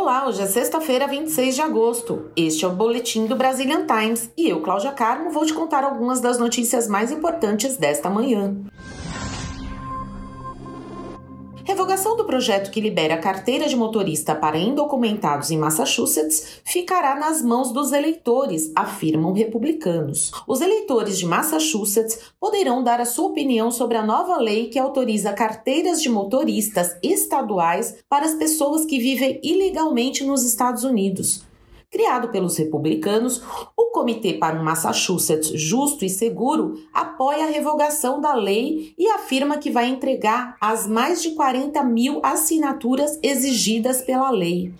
Olá, hoje é sexta-feira, 26 de agosto. Este é o Boletim do Brazilian Times e eu, Cláudia Carmo, vou te contar algumas das notícias mais importantes desta manhã. Revogação do projeto que libera a carteira de motorista para indocumentados em Massachusetts ficará nas mãos dos eleitores, afirmam republicanos. Os eleitores de Massachusetts poderão dar a sua opinião sobre a nova lei que autoriza carteiras de motoristas estaduais para as pessoas que vivem ilegalmente nos Estados Unidos. Criado pelos republicanos, o Comitê para um Massachusetts Justo e Seguro apoia a revogação da lei e afirma que vai entregar as mais de 40 mil assinaturas exigidas pela lei.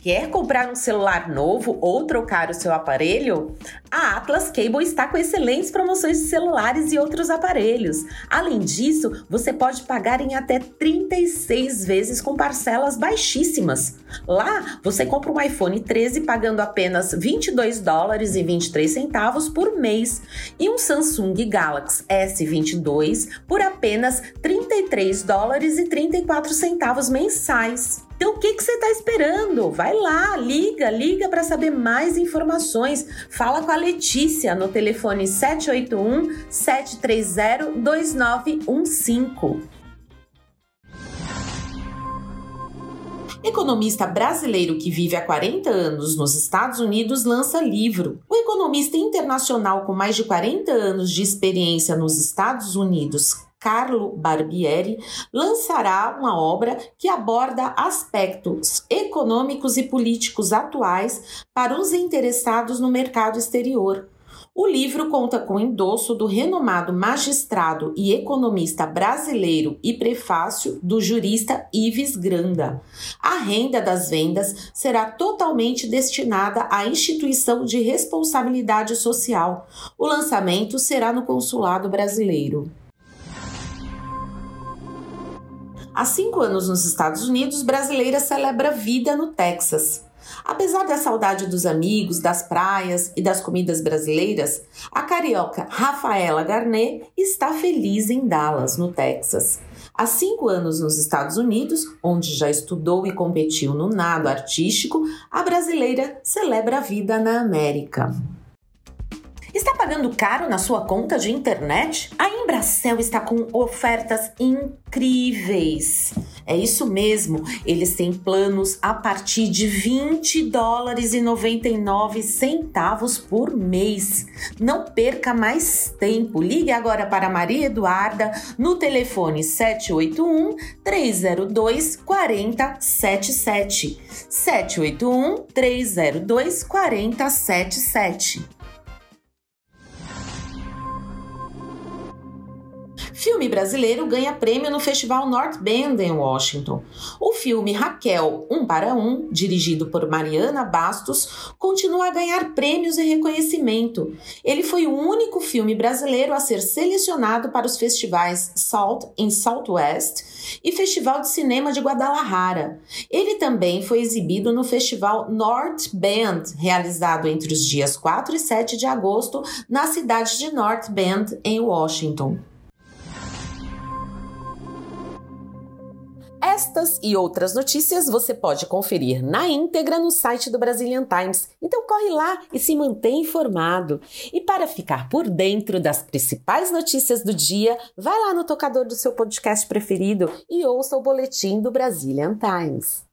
Quer comprar um celular novo ou trocar o seu aparelho? A Atlas Cable está com excelentes promoções de celulares e outros aparelhos. Além disso, você pode pagar em até 36 vezes com parcelas baixíssimas. Lá, você compra um iPhone 13 pagando apenas 22 dólares e 23 centavos por mês e um Samsung Galaxy S22 por apenas 33 dólares e 34 centavos mensais. Então, o que, que você está esperando? Vai lá, liga, liga para saber mais informações. Fala com a Letícia no telefone 781 730 2915. Economista brasileiro que vive há 40 anos nos Estados Unidos lança livro. O economista internacional com mais de 40 anos de experiência nos Estados Unidos, Carlo Barbieri, lançará uma obra que aborda aspectos econômicos e políticos atuais para os interessados no mercado exterior. O livro conta com o endosso do renomado magistrado e economista brasileiro e prefácio do jurista Ives Granda. A renda das vendas será totalmente destinada à instituição de responsabilidade social. O lançamento será no Consulado Brasileiro. Há cinco anos nos Estados Unidos, brasileira celebra vida no Texas. Apesar da saudade dos amigos, das praias e das comidas brasileiras, a carioca Rafaela Garnet está feliz em Dallas, no Texas. Há cinco anos nos Estados Unidos, onde já estudou e competiu no nado artístico, a brasileira celebra a vida na América. Está pagando caro na sua conta de internet? A Embracel está com ofertas incríveis. É isso mesmo, eles têm planos a partir de 20 dólares e 99 centavos por mês. Não perca mais tempo. Ligue agora para Maria Eduarda no telefone 781 302 4077. 781 302 4077. Filme brasileiro ganha prêmio no Festival North Bend em Washington. O filme Raquel, um para um, dirigido por Mariana Bastos, continua a ganhar prêmios e reconhecimento. Ele foi o único filme brasileiro a ser selecionado para os festivais Salt em Southwest e Festival de Cinema de Guadalajara. Ele também foi exibido no Festival North Bend, realizado entre os dias 4 e 7 de agosto na cidade de North Bend, em Washington. Estas e outras notícias você pode conferir na íntegra no site do Brazilian Times. Então corre lá e se mantém informado. E para ficar por dentro das principais notícias do dia, vai lá no tocador do seu podcast preferido e ouça o boletim do Brazilian Times.